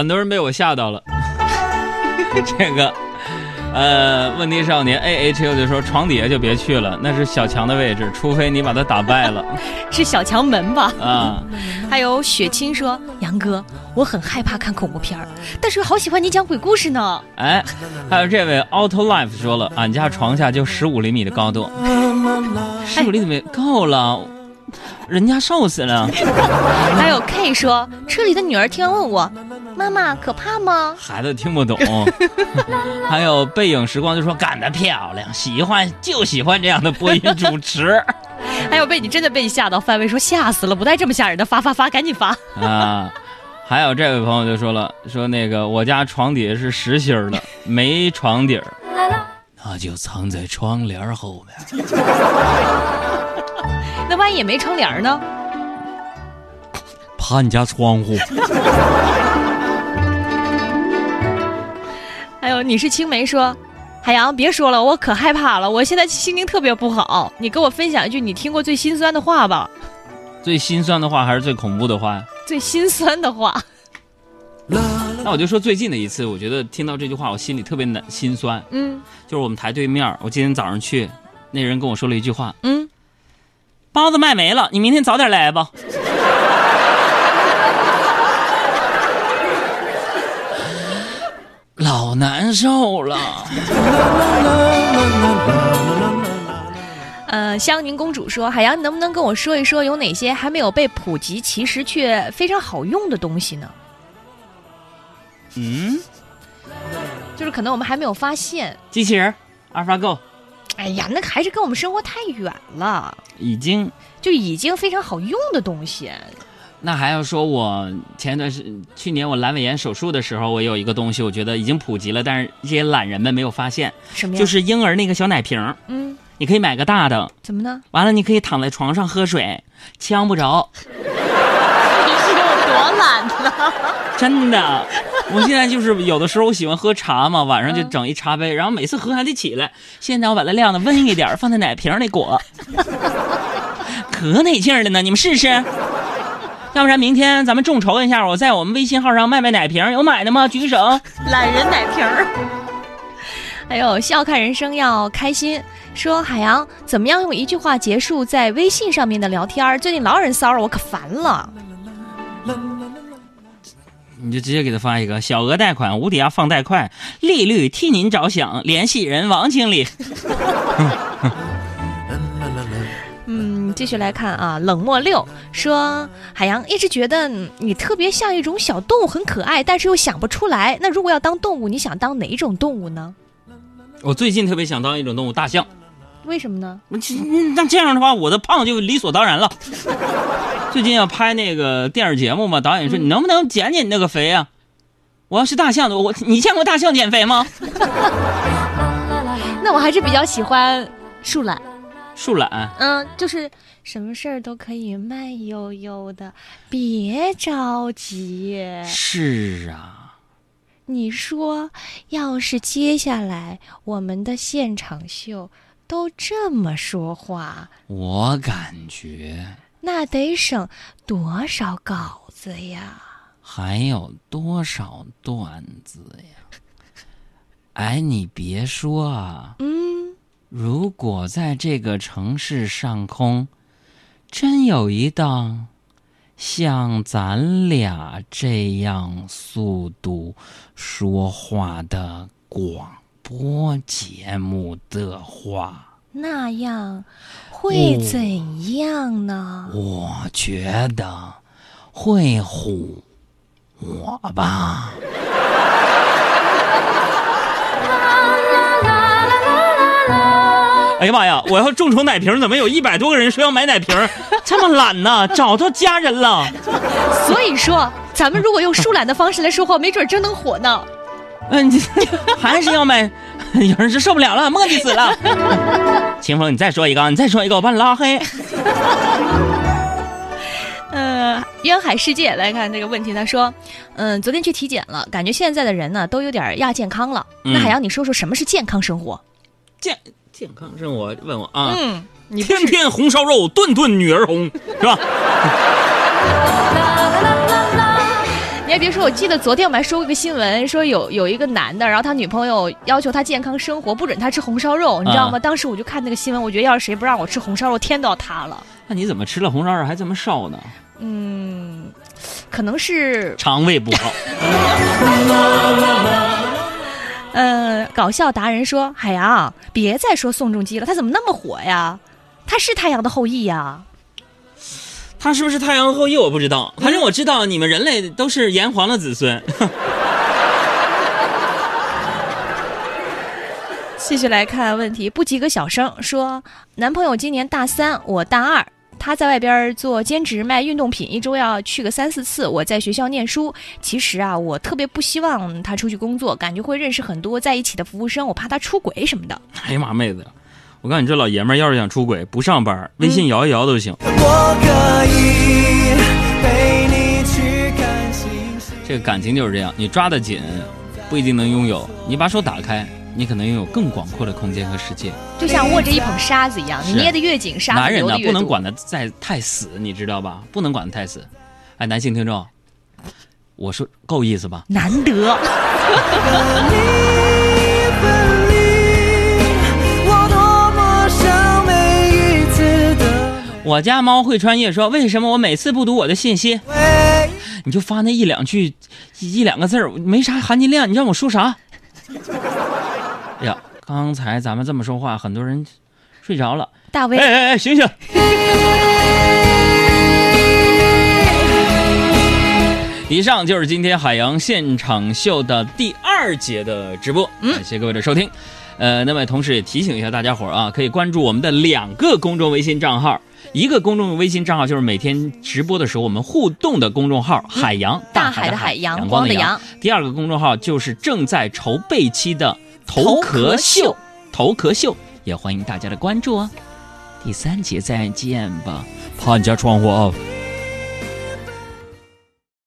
很多人被我吓到了。这个，呃，问题少年 A H U 就说床底下就别去了，那是小强的位置，除非你把他打败了 是小强门吧？啊。还有雪清说：“杨哥，我很害怕看恐怖片儿，但是好喜欢你讲鬼故事呢。哎，还有这位 Auto Life 说了，俺家床下就十五厘米的高度，十五厘米够了，人家瘦死了。”还有 K 说：“车里的女儿听完问我，妈妈可怕吗？孩子听不懂。还有背影时光就说干得漂亮，喜欢就喜欢这样的播音主持 还有被你真的被你吓到，范伟说吓死了，不带这么吓人的，发发发，赶紧发。啊。还有这位朋友就说了，说那个我家床底下是实心儿的，没床底儿，那就藏在窗帘后面。那万一也没窗帘呢？怕你家窗户。还有你是青梅说，海洋别说了，我可害怕了，我现在心情特别不好。你给我分享一句你听过最心酸的话吧，最心酸的话还是最恐怖的话？最心酸的话。那我就说最近的一次，我觉得听到这句话，我心里特别难心酸。嗯就是我们台对面，我今天早上去，那人跟我说了一句话嗯，：“包子卖没了，你明天早点来吧。”老难受了。呃，香凝公主说，海洋，你能不能跟我说一说有哪些还没有被普及，其实却非常好用的东西呢？嗯，就是可能我们还没有发现。机器人阿尔法 Go 哎呀，那还是跟我们生活太远了，已经，就已经非常好用的东西。那还要说，我前一段时去年我阑尾炎手术的时候，我有一个东西，我觉得已经普及了，但是这些懒人们没有发现，什么呀？就是婴儿那个小奶瓶，嗯，你可以买个大的，怎么呢？完了你可以躺在床上喝水，呛不着。你是有多懒呢？真的，我现在就是有的时候我喜欢喝茶嘛，晚上就整一茶杯，然后每次喝还得起来。现在我把它晾的温一点，放在奶瓶里裹，可得劲儿了呢。你们试试，要不然明天咱们众筹一下，我在我们微信号上卖卖奶瓶，有买的吗？举手。懒人奶瓶儿。还有笑看人生要开心，说海洋怎么样用一句话结束在微信上面的聊天儿？最近老有人骚扰我，可烦了。你就直接给他发一个小额贷款，无抵押放贷快，利率替您着想，联系人王经理。嗯，继续来看啊，冷漠六说海洋一直觉得嗯你特别像一种小动物，很可爱，但是又想不出来。那如果要当动物，你想当哪一种动物呢？我最近特别想当一种动物，大象。为什么呢？那这样的话，我的胖就理所当然了。最近要拍那个电视节目嘛，导演说你能不能减减你那个肥啊？我要是大象的，我你见过大象减肥吗？那我还是比较喜欢树懒。树懒，嗯，就是什么事儿都可以慢悠悠的，别着急。是啊，你说，要是接下来我们的现场秀都这么说话，我感觉那得省多少稿子呀？还有多少段子呀？哎，你别说啊，嗯，如果在这个城市上空，真有一档像咱俩这样速度说话的广播节目的话，那样会哦怎样呢？我觉得会唬我吧。哎呀妈呀！我要众筹奶瓶，怎么有一百多个人说要买奶瓶？这么懒呢？找到家人了。所以说，咱们如果用树懒的方式来说话，没准真能火呢。嗯，你 还是要买。有人是受不了了，磨叽死了。清风，你再说一个，你再说一个，我把你拉黑。呃，渊海世界来看这个问题，他说，嗯，昨天去体检了，感觉现在的人呢都有点亚健康了。嗯那海洋，你说说什么是健康生活？健健康生活，问我啊，嗯，你天天红烧肉，顿顿女儿红，是吧？你还别说，我记得昨天我们还说过一个新闻，说有有一个男的，然后他女朋友要求他健康生活，不准他吃红烧肉，你知道吗？啊当时我就看那个新闻，我觉得要是谁不让我吃红烧肉，天都要塌了。那你怎么吃了红烧肉还这么瘦呢？嗯，可能是肠胃不好。呃，搞笑达人说：“海洋，别再说宋仲基了，他怎么那么火呀？他是太阳的后裔呀。他是不是太阳后裔我不知道，反正我知道你们人类都是炎黄的子孙。继续来看问题，不及格小生说，男朋友今年大三，我大二。他在外边做兼职卖运动品，一周要去个三四次。我在学校念书。其实啊，我特别不希望他出去工作，感觉会认识很多在一起的服务生，我怕他出轨什么的。哎呀妈，妹子，我告诉你，这老爷们儿要是想出轨，不上班，微信摇一摇都行。我可以陪你去看星星。这个感情就是这样，你抓得紧，不一定能拥有；你把手打开，你可能拥有更广阔的空间和世界。就像握着一捧沙子一样，你捏得越紧，沙男人呢，子流得越多。不能管得再太死，你知道吧？不能管得太死。哎，男性听众，我说够意思吧？难得。我家猫会穿越说，为什么我每次不读我的信息，你就发那一两句、一一两个字儿，没啥含金量，你让我说啥？哎呀，刚才咱们这么说话，很多人睡着了。大威哎，哎哎，醒醒！以上就是今天海洋现场秀的第二节的直播，嗯感谢各位的收听。呃，那么同时也提醒一下大家伙儿啊，可以关注我们的两个公众微信账号，一个公众微信账号就是每天直播的时候我们互动的公众号“海洋嗯大海海的海阳阳光的阳”，第二个公众号就是正在筹备期的“头头壳秀”，头壳秀也欢迎大家的关注哦。第三节再见吧，怕你家窗户啊。